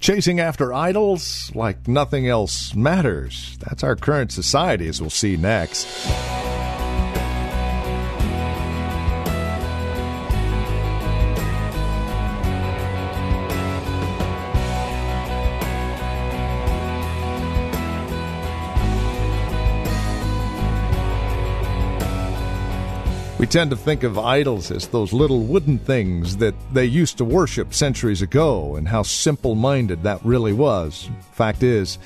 Chasing after idols like nothing else matters. That's our current society, as we'll see next. We tend to think of idols as those little wooden things that they used to worship centuries ago, and how simple minded that really was. Fact is,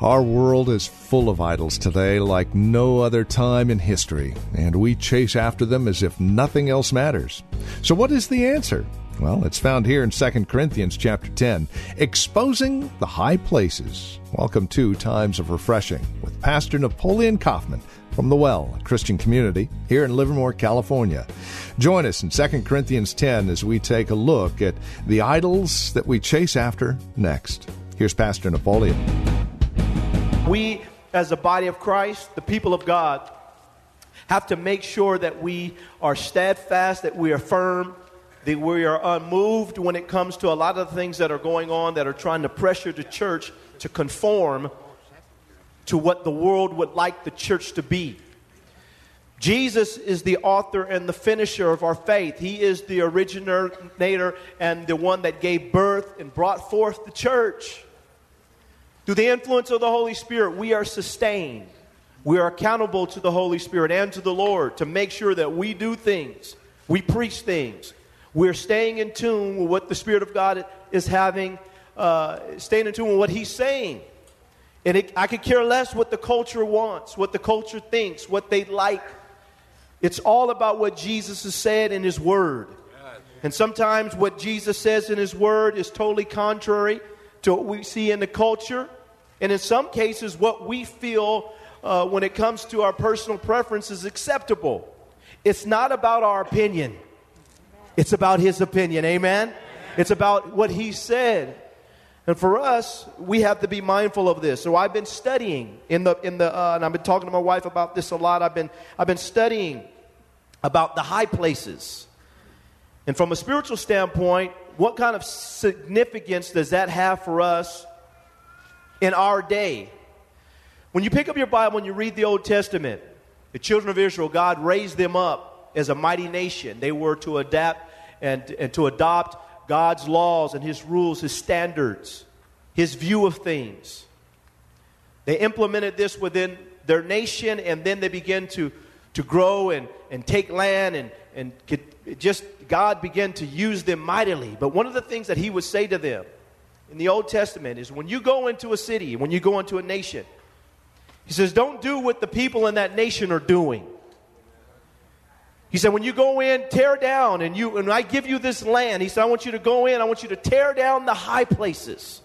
our world is full of idols today like no other time in history, and we chase after them as if nothing else matters. So, what is the answer? Well, it's found here in 2 Corinthians chapter 10, exposing the high places. Welcome to Times of Refreshing with Pastor Napoleon Kaufman from the Well a Christian Community here in Livermore, California. Join us in 2 Corinthians 10 as we take a look at the idols that we chase after next. Here's Pastor Napoleon. We, as a body of Christ, the people of God, have to make sure that we are steadfast, that we are firm, that we are unmoved when it comes to a lot of the things that are going on that are trying to pressure the church to conform to what the world would like the church to be. Jesus is the author and the finisher of our faith. He is the originator and the one that gave birth and brought forth the church. Through the influence of the Holy Spirit, we are sustained. We are accountable to the Holy Spirit and to the Lord to make sure that we do things, we preach things. We're staying in tune with what the Spirit of God is having, uh, staying in tune with what He's saying. And it, I could care less what the culture wants, what the culture thinks, what they like. It's all about what Jesus has said in His Word. And sometimes what Jesus says in His Word is totally contrary to what we see in the culture. And in some cases, what we feel uh, when it comes to our personal preference is acceptable. It's not about our opinion, it's about His opinion. Amen? It's about what He said. And for us, we have to be mindful of this. So I've been studying in the in the uh, and I've been talking to my wife about this a lot. I've been I've been studying about the high places. And from a spiritual standpoint, what kind of significance does that have for us in our day? When you pick up your Bible and you read the Old Testament, the children of Israel, God raised them up as a mighty nation. They were to adapt and, and to adopt God's laws and His rules, His standards, His view of things. They implemented this within their nation, and then they began to, to grow and, and take land, and, and just God began to use them mightily. But one of the things that He would say to them in the Old Testament is when you go into a city, when you go into a nation, He says, don't do what the people in that nation are doing. He said, when you go in, tear down, and you and I give you this land, he said, I want you to go in, I want you to tear down the high places.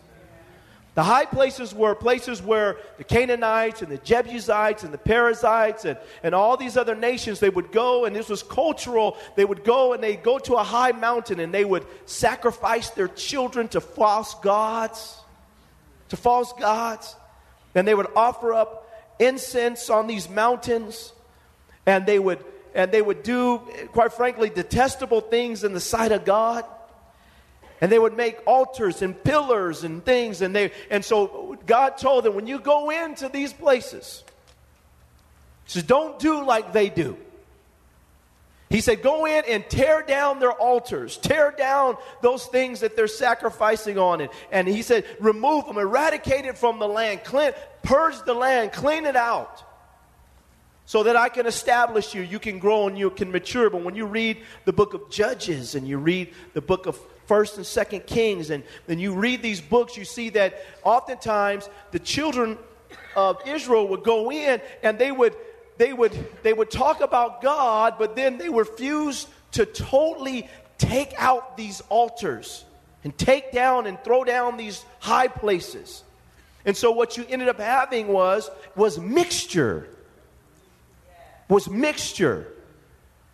The high places were places where the Canaanites and the Jebusites and the Perizzites and, and all these other nations, they would go, and this was cultural. They would go and they'd go to a high mountain and they would sacrifice their children to false gods, to false gods. And they would offer up incense on these mountains, and they would and they would do, quite frankly, detestable things in the sight of God. And they would make altars and pillars and things. And, they, and so God told them, when you go into these places, He says, don't do like they do. He said, Go in and tear down their altars, tear down those things that they're sacrificing on it. And he said, Remove them, eradicate it from the land, clean, purge the land, clean it out so that I can establish you. You can grow and you can mature. But when you read the book of Judges and you read the book of First and Second Kings, and then you read these books, you see that oftentimes the children of Israel would go in and they would they would they would talk about God, but then they refused to totally take out these altars and take down and throw down these high places. And so what you ended up having was was mixture. Was mixture.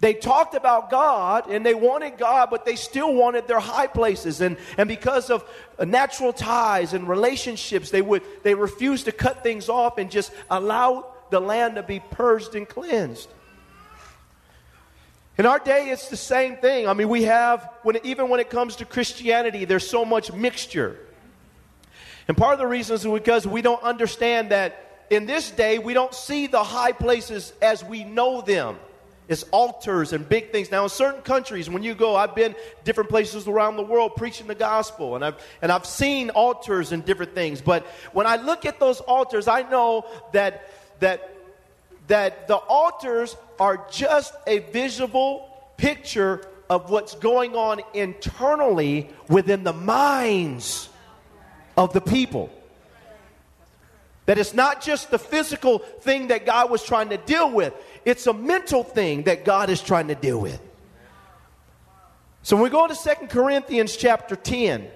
They talked about God and they wanted God, but they still wanted their high places. And, and because of uh, natural ties and relationships, they would they refused to cut things off and just allow the land to be purged and cleansed. In our day, it's the same thing. I mean, we have, when, even when it comes to Christianity, there's so much mixture. And part of the reason is because we don't understand that in this day, we don't see the high places as we know them. It's altars and big things. Now, in certain countries, when you go, I've been different places around the world preaching the gospel, and I've and I've seen altars and different things. But when I look at those altars, I know that that that the altars are just a visible picture of what's going on internally within the minds of the people. That it's not just the physical thing that God was trying to deal with, it's a mental thing that God is trying to deal with. So when we go to Second Corinthians chapter 10,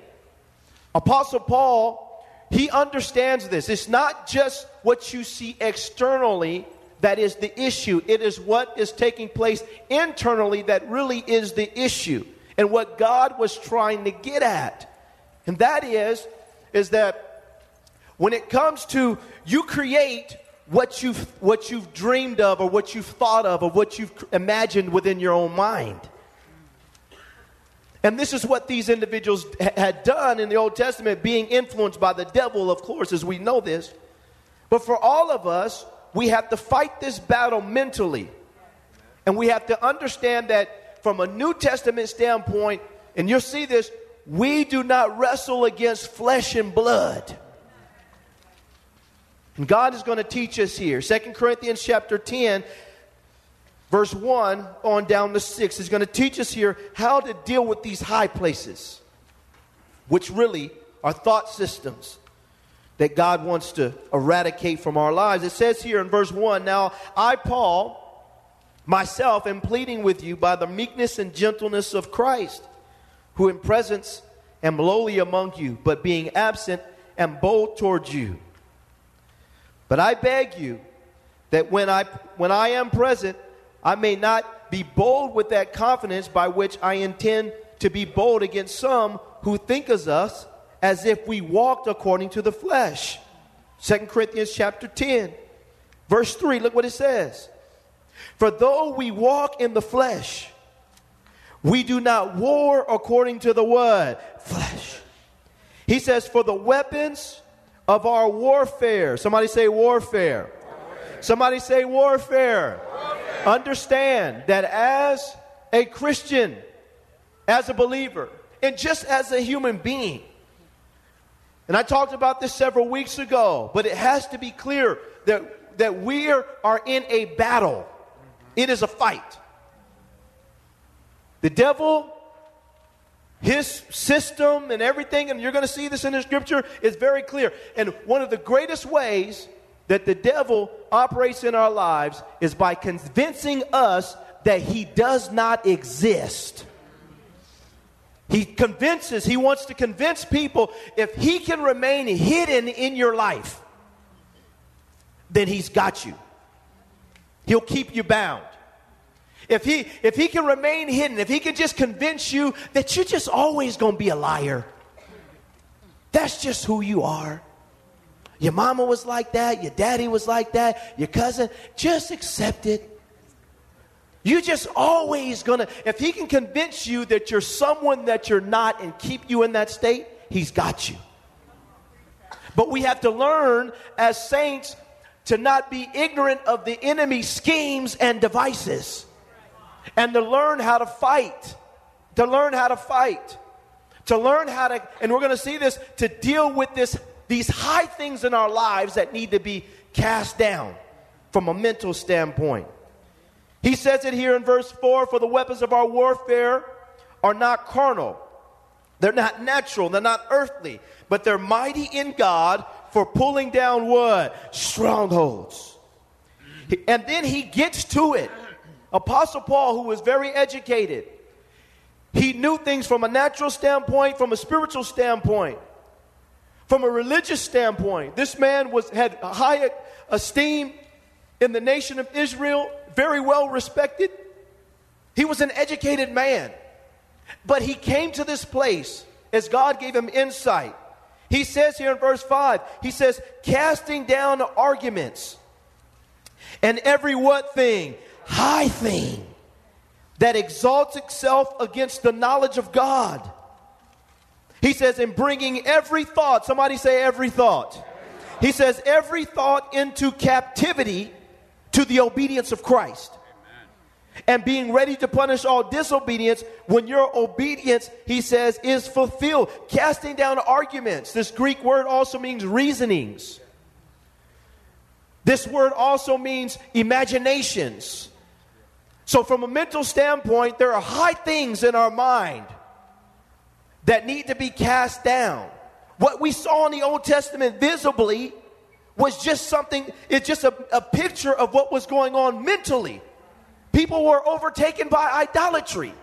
Apostle Paul, he understands this. It's not just what you see externally that is the issue, it is what is taking place internally that really is the issue and what God was trying to get at. And that is is that when it comes to you create what you've, what you've dreamed of or what you've thought of or what you've imagined within your own mind. And this is what these individuals had done in the Old Testament, being influenced by the devil, of course, as we know this. But for all of us, we have to fight this battle mentally. And we have to understand that from a New Testament standpoint, and you'll see this, we do not wrestle against flesh and blood and God is going to teach us here. Second Corinthians chapter 10, verse 1 on down to 6 is going to teach us here how to deal with these high places, which really are thought systems that God wants to eradicate from our lives. It says here in verse 1 Now I, Paul, myself, am pleading with you by the meekness and gentleness of Christ, who in presence am lowly among you, but being absent am bold towards you. But I beg you that when I, when I am present, I may not be bold with that confidence by which I intend to be bold against some who think of us as if we walked according to the flesh. 2 Corinthians chapter 10, verse 3, look what it says. For though we walk in the flesh, we do not war according to the word flesh. He says, For the weapons of our warfare. Somebody say warfare. warfare. Somebody say warfare. warfare. Understand that as a Christian, as a believer, and just as a human being, and I talked about this several weeks ago, but it has to be clear that, that we are, are in a battle. It is a fight. The devil his system and everything, and you're going to see this in the scripture, is very clear. And one of the greatest ways that the devil operates in our lives is by convincing us that he does not exist. He convinces, he wants to convince people if he can remain hidden in your life, then he's got you. He'll keep you bound. If he, if he can remain hidden, if he can just convince you that you're just always going to be a liar, that's just who you are. Your mama was like that, your daddy was like that, your cousin, just accept it. You're just always gonna, if he can convince you that you're someone that you're not and keep you in that state, he's got you. But we have to learn as saints to not be ignorant of the enemy's schemes and devices and to learn how to fight. To learn how to fight. To learn how to, and we're going to see this, to deal with this, these high things in our lives that need to be cast down from a mental standpoint. He says it here in verse 4 For the weapons of our warfare are not carnal, they're not natural, they're not earthly, but they're mighty in God for pulling down what? Strongholds. And then he gets to it. Apostle Paul, who was very educated, He knew things from a natural standpoint, from a spiritual standpoint, from a religious standpoint. This man was had high esteem in the nation of Israel, very well respected. He was an educated man. But he came to this place as God gave him insight. He says here in verse 5, he says, casting down arguments and every what thing? High thing that exalts itself against the knowledge of God. He says, in bringing every thought, somebody say every thought. He says, every thought into captivity to the obedience of Christ and being ready to punish all disobedience when your obedience, he says, is fulfilled. Casting down arguments. This Greek word also means reasonings. This word also means imaginations. So, from a mental standpoint, there are high things in our mind that need to be cast down. What we saw in the Old Testament visibly was just something, it's just a, a picture of what was going on mentally. People were overtaken by idolatry.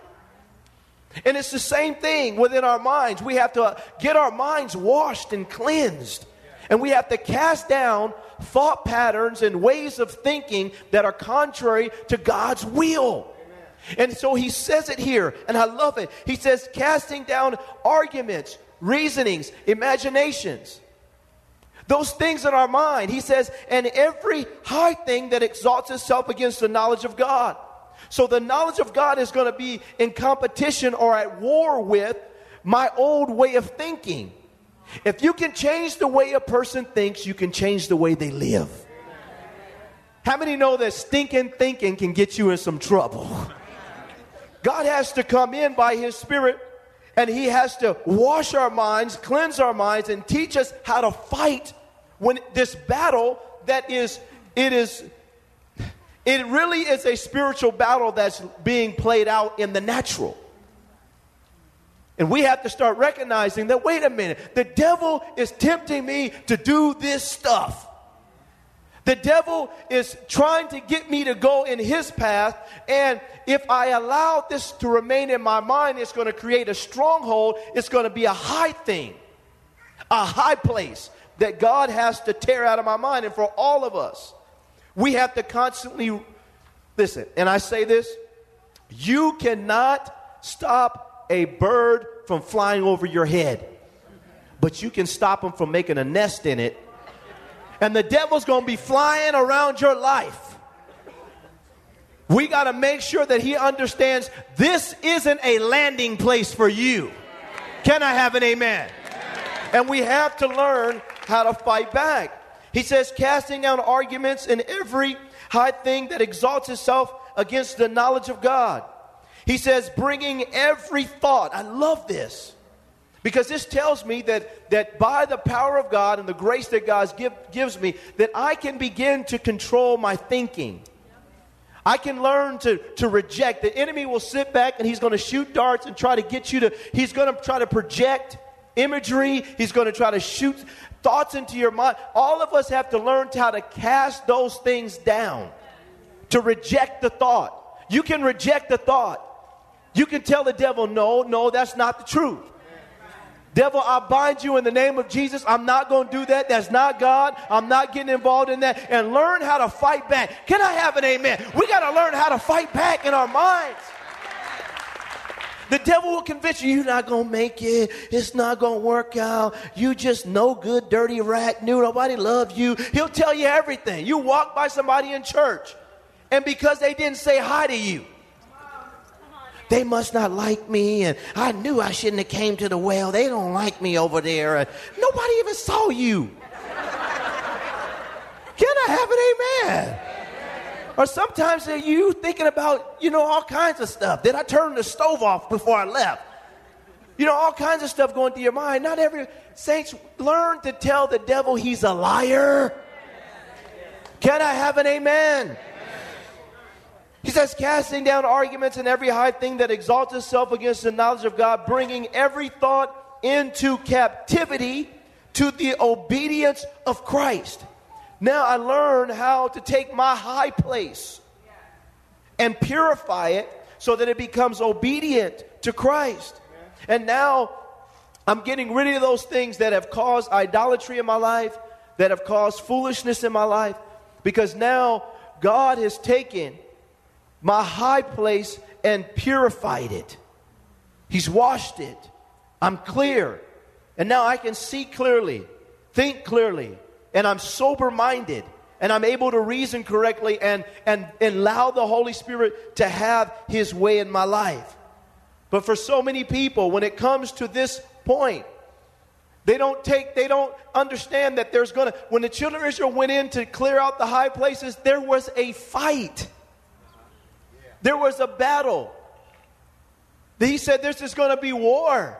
And it's the same thing within our minds. We have to get our minds washed and cleansed. And we have to cast down thought patterns and ways of thinking that are contrary to God's will. And so he says it here, and I love it. He says, casting down arguments, reasonings, imaginations. Those things in our mind, he says, and every high thing that exalts itself against the knowledge of God. So the knowledge of God is going to be in competition or at war with my old way of thinking. If you can change the way a person thinks, you can change the way they live. How many know that stinking thinking can get you in some trouble? God has to come in by His Spirit and He has to wash our minds, cleanse our minds, and teach us how to fight when this battle that is, it is, it really is a spiritual battle that's being played out in the natural. And we have to start recognizing that, wait a minute, the devil is tempting me to do this stuff. The devil is trying to get me to go in his path. And if I allow this to remain in my mind, it's going to create a stronghold. It's going to be a high thing, a high place that God has to tear out of my mind. And for all of us, we have to constantly listen. And I say this you cannot stop a bird from flying over your head, but you can stop them from making a nest in it and the devil's going to be flying around your life. We got to make sure that he understands this isn't a landing place for you. Can I have an amen? And we have to learn how to fight back. He says, casting down arguments and every high thing that exalts itself against the knowledge of God. He says, bringing every thought. I love this. Because this tells me that, that by the power of God and the grace that God give, gives me, that I can begin to control my thinking. I can learn to, to reject. The enemy will sit back and he's going to shoot darts and try to get you to, he's going to try to project imagery. He's going to try to shoot thoughts into your mind. All of us have to learn how to cast those things down, to reject the thought. You can reject the thought. You can tell the devil, no, no, that's not the truth. Devil, I bind you in the name of Jesus. I'm not going to do that. That's not God. I'm not getting involved in that. And learn how to fight back. Can I have an amen? We got to learn how to fight back in our minds. The devil will convince you you're not going to make it. It's not going to work out. You just no good, dirty rat. New. Nobody loves you. He'll tell you everything. You walk by somebody in church, and because they didn't say hi to you, they must not like me and i knew i shouldn't have came to the well. They don't like me over there and nobody even saw you. Can i have an amen? Or sometimes you thinking about you know all kinds of stuff. Did i turn the stove off before i left? You know all kinds of stuff going through your mind. Not every saints learn to tell the devil he's a liar. Can i have an amen he says, casting down arguments and every high thing that exalts itself against the knowledge of God, bringing every thought into captivity to the obedience of Christ. Now I learn how to take my high place and purify it so that it becomes obedient to Christ. And now I'm getting rid of those things that have caused idolatry in my life, that have caused foolishness in my life, because now God has taken my high place and purified it. He's washed it. I'm clear. And now I can see clearly, think clearly, and I'm sober minded and I'm able to reason correctly and, and, and allow the Holy Spirit to have His way in my life. But for so many people, when it comes to this point, they don't take, they don't understand that there's gonna, when the children of Israel went in to clear out the high places, there was a fight. There was a battle. He said, This is gonna be war.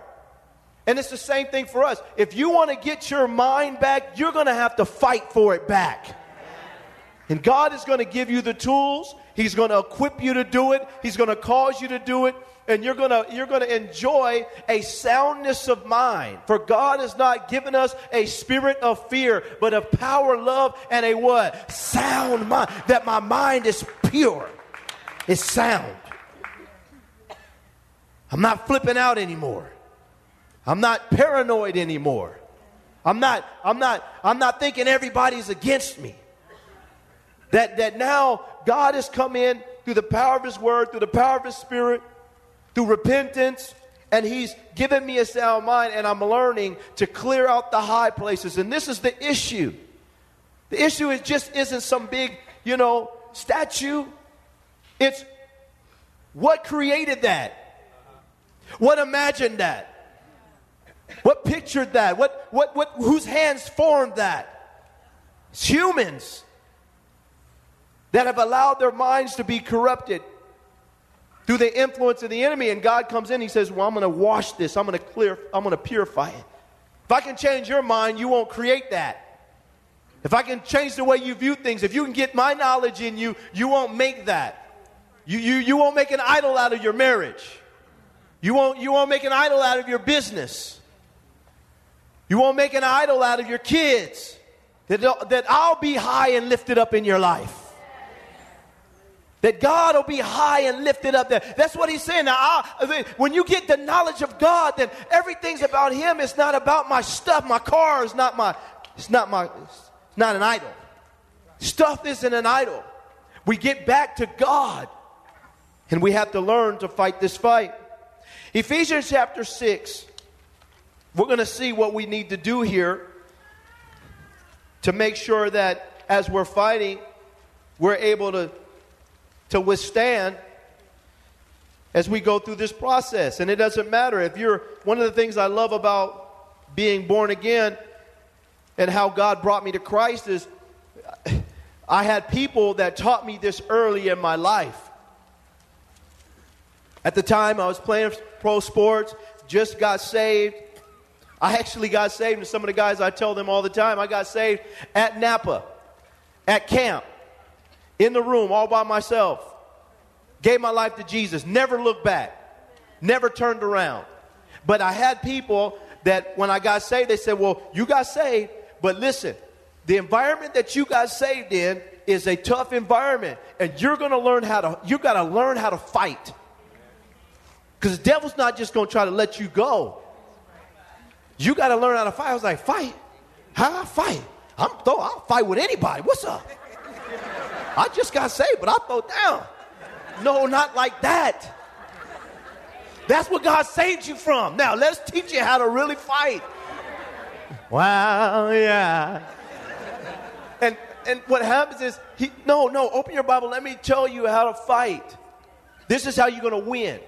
And it's the same thing for us. If you want to get your mind back, you're going to have to fight for it back. And God is going to give you the tools. He's going to equip you to do it. He's going to cause you to do it. And you're going to, you're going to enjoy a soundness of mind. For God has not given us a spirit of fear, but of power, love, and a what? Sound mind. That my mind is pure. It's sound. I'm not flipping out anymore. I'm not paranoid anymore. I'm not, I'm not, I'm not thinking everybody's against me. That, that now God has come in through the power of His Word, through the power of His Spirit, through repentance, and He's given me a sound mind, and I'm learning to clear out the high places. And this is the issue. The issue is just isn't some big, you know, statue. It's what created that? What imagined that? What pictured that? What, what, what, whose hands formed that? It's humans that have allowed their minds to be corrupted through the influence of the enemy. And God comes in, He says, Well, I'm going to wash this, I'm going to clear, I'm going to purify it. If I can change your mind, you won't create that. If I can change the way you view things, if you can get my knowledge in you, you won't make that. You, you, you won't make an idol out of your marriage. You won't, you won't make an idol out of your business. You won't make an idol out of your kids. That, that I'll be high and lifted up in your life. That God will be high and lifted up there. That's what he's saying. Now, I, when you get the knowledge of God, then everything's about him. It's not about my stuff. My car is not my, it's not my, it's not an idol. Stuff isn't an idol. We get back to God. And we have to learn to fight this fight. Ephesians chapter 6, we're going to see what we need to do here to make sure that as we're fighting, we're able to to withstand as we go through this process. And it doesn't matter if you're one of the things I love about being born again and how God brought me to Christ is I had people that taught me this early in my life. At the time, I was playing pro sports, just got saved. I actually got saved, and some of the guys I tell them all the time, I got saved at Napa, at camp in the room all by myself. Gave my life to Jesus, never looked back, never turned around. But I had people that when I got saved, they said, Well, you got saved, but listen, the environment that you got saved in is a tough environment, and you're gonna learn how to, you gotta learn how to fight. Because the devil's not just gonna try to let you go. You gotta learn how to fight. I was like, fight? How I fight? I'm throw, I'll fight with anybody. What's up? I just got saved, but I throw down. No, not like that. That's what God saved you from. Now, let's teach you how to really fight. Wow, yeah. And and what happens is he no, no, open your Bible. Let me tell you how to fight. This is how you're going to win.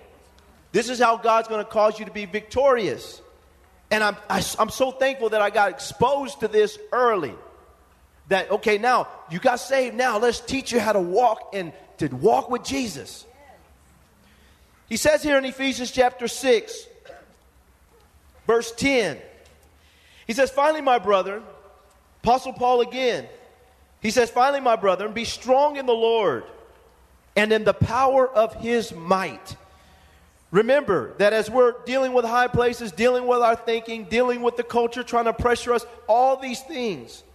This is how God's going to cause you to be victorious. And I'm, I, am i am so thankful that I got exposed to this early. That okay now you got saved. Now let's teach you how to walk and to walk with jesus. He says here in ephesians chapter 6 verse 10 he says finally my brother apostle paul again he says finally my brother be strong in the lord and in the power of his might Remember that as we're dealing with high places, dealing with our thinking, dealing with the culture trying to pressure us, all these things,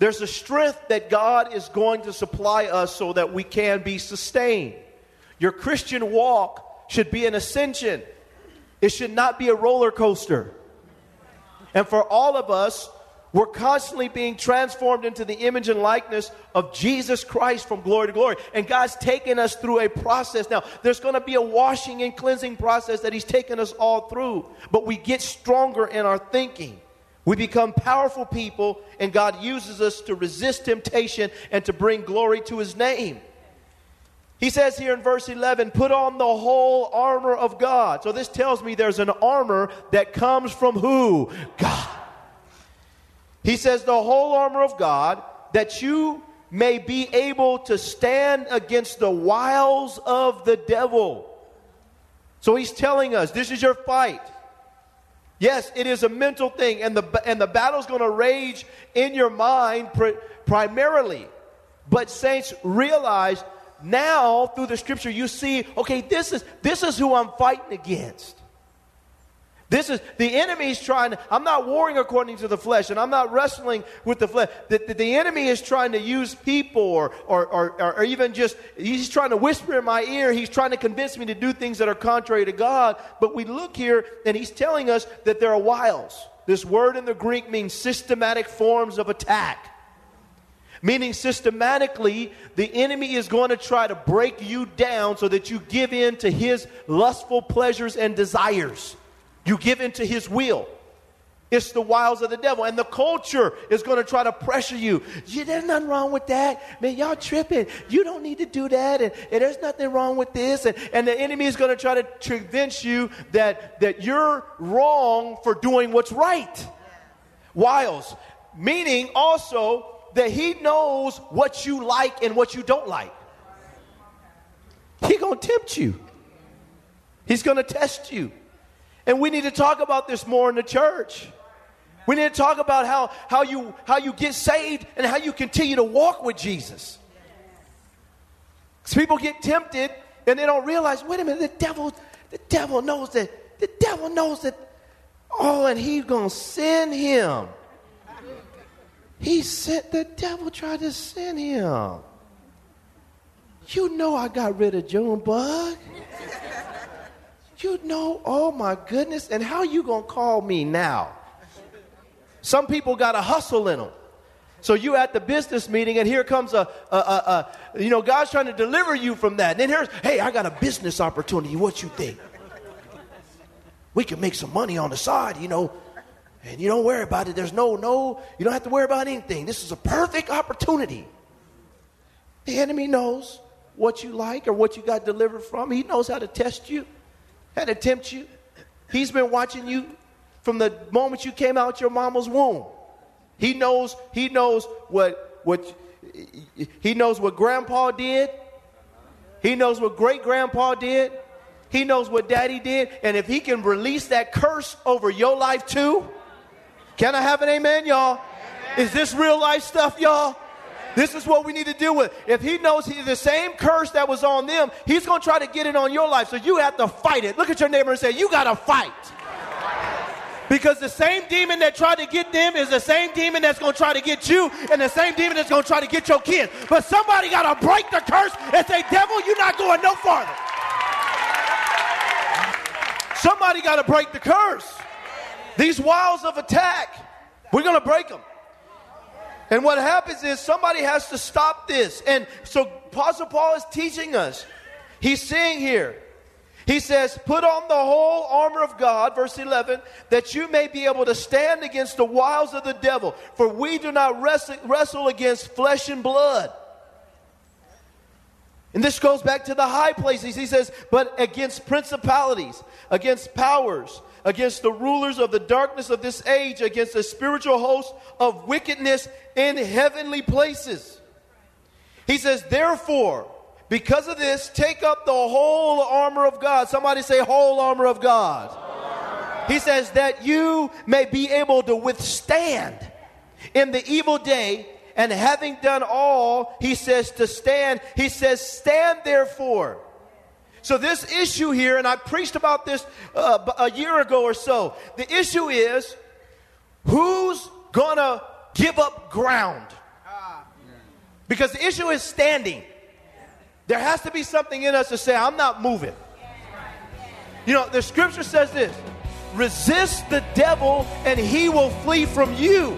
there's a strength that God is going to supply us so that we can be sustained. Your Christian walk should be an ascension It should not be a roller coaster. And for all of us, we're constantly being transformed into the image and likeness of Jesus Christ from glory to glory. And God's taken us through a process. Now, there's going to be a washing and cleansing process that He's taken us all through. But we get stronger in our thinking. We become powerful people, and God uses us to resist temptation and to bring glory to His name. He says here in verse 11, put on the whole armor of God. So this tells me there's an armor that comes from who? God. He says, the whole armor of God, that you may be able to stand against the wiles of the devil. So he's telling us, this is your fight. Yes, it is a mental thing, and the, and the battle's going to rage in your mind pr- primarily. But, saints, realize now through the scripture, you see, okay, this is, this is who I'm fighting against. This is the enemy's trying I'm not warring according to the flesh, and I'm not wrestling with the flesh. The, the, the enemy is trying to use people or, or, or, or, even just, he's trying to whisper in my ear. He's trying to convince me to do things that are contrary to God. But we look here, and he's telling us that there are wiles. This word in the Greek means systematic forms of attack. Meaning, systematically, the enemy is going to try to break you down so that you give in to his lustful pleasures and desires. You give into his will. It's the wiles of the devil. And the culture is going to try to pressure you. Yeah, there's nothing wrong with that. Man, y'all tripping. You don't need to do that. And, and there's nothing wrong with this. And, and the enemy is going to try to convince you that, that you're wrong for doing what's right. Wiles. Meaning also that he knows what you like and what you don't like. He's going to tempt you. He's going to test you. And we need to talk about this more in the church. We need to talk about how, how, you, how you get saved and how you continue to walk with Jesus. Because people get tempted and they don't realize, wait a minute, the devil, the devil knows that, the devil knows that, oh, and he's going to send him. He sent, the devil tried to send him. You know I got rid of Junebug. You know, oh my goodness, and how you gonna call me now? Some people got a hustle in them. So you at the business meeting, and here comes a, a, a, a, you know, God's trying to deliver you from that. And then here's, hey, I got a business opportunity. What you think? We can make some money on the side, you know, and you don't worry about it. There's no, no, you don't have to worry about anything. This is a perfect opportunity. The enemy knows what you like or what you got delivered from. He knows how to test you had to tempt you. He's been watching you from the moment you came out your mama's womb. He knows, he knows what, what, he knows what grandpa did. He knows what great grandpa did. He knows what daddy did. And if he can release that curse over your life too, can I have an amen, y'all? Is this real life stuff, y'all? This is what we need to deal with. If he knows he, the same curse that was on them, he's going to try to get it on your life. So you have to fight it. Look at your neighbor and say, You got to fight. Because the same demon that tried to get them is the same demon that's going to try to get you, and the same demon that's going to try to get your kids. But somebody got to break the curse and say, Devil, you're not going no farther. Somebody got to break the curse. These wiles of attack, we're going to break them. And what happens is somebody has to stop this. And so Apostle Paul is teaching us. He's saying here, he says, Put on the whole armor of God, verse 11, that you may be able to stand against the wiles of the devil. For we do not wrestle, wrestle against flesh and blood. And this goes back to the high places. He says, But against principalities, against powers, against the rulers of the darkness of this age, against the spiritual host of wickedness in heavenly places. He says, therefore, because of this, take up the whole armor of God. Somebody say, whole armor of God. He says that you may be able to withstand in the evil day, and having done all, he says to stand, he says, stand therefore. So, this issue here, and I preached about this uh, a year ago or so, the issue is who's gonna give up ground? Because the issue is standing. There has to be something in us to say, I'm not moving. You know, the scripture says this resist the devil and he will flee from you.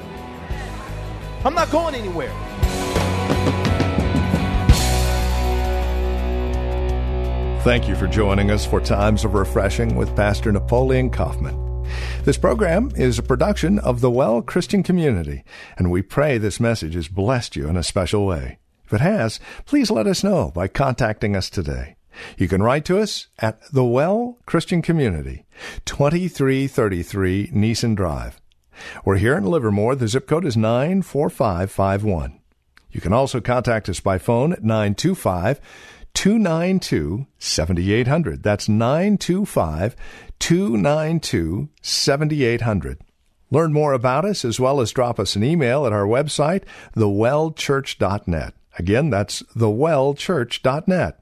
I'm not going anywhere. Thank you for joining us for Times of Refreshing with Pastor Napoleon Kaufman. This program is a production of the Well Christian Community, and we pray this message has blessed you in a special way. If it has, please let us know by contacting us today. You can write to us at the Well Christian Community, 2333 Nissen Drive. We're here in Livermore. The zip code is 94551. You can also contact us by phone at 925 292 7800. That's 925 292 7800. Learn more about us as well as drop us an email at our website, thewellchurch.net. Again, that's thewellchurch.net.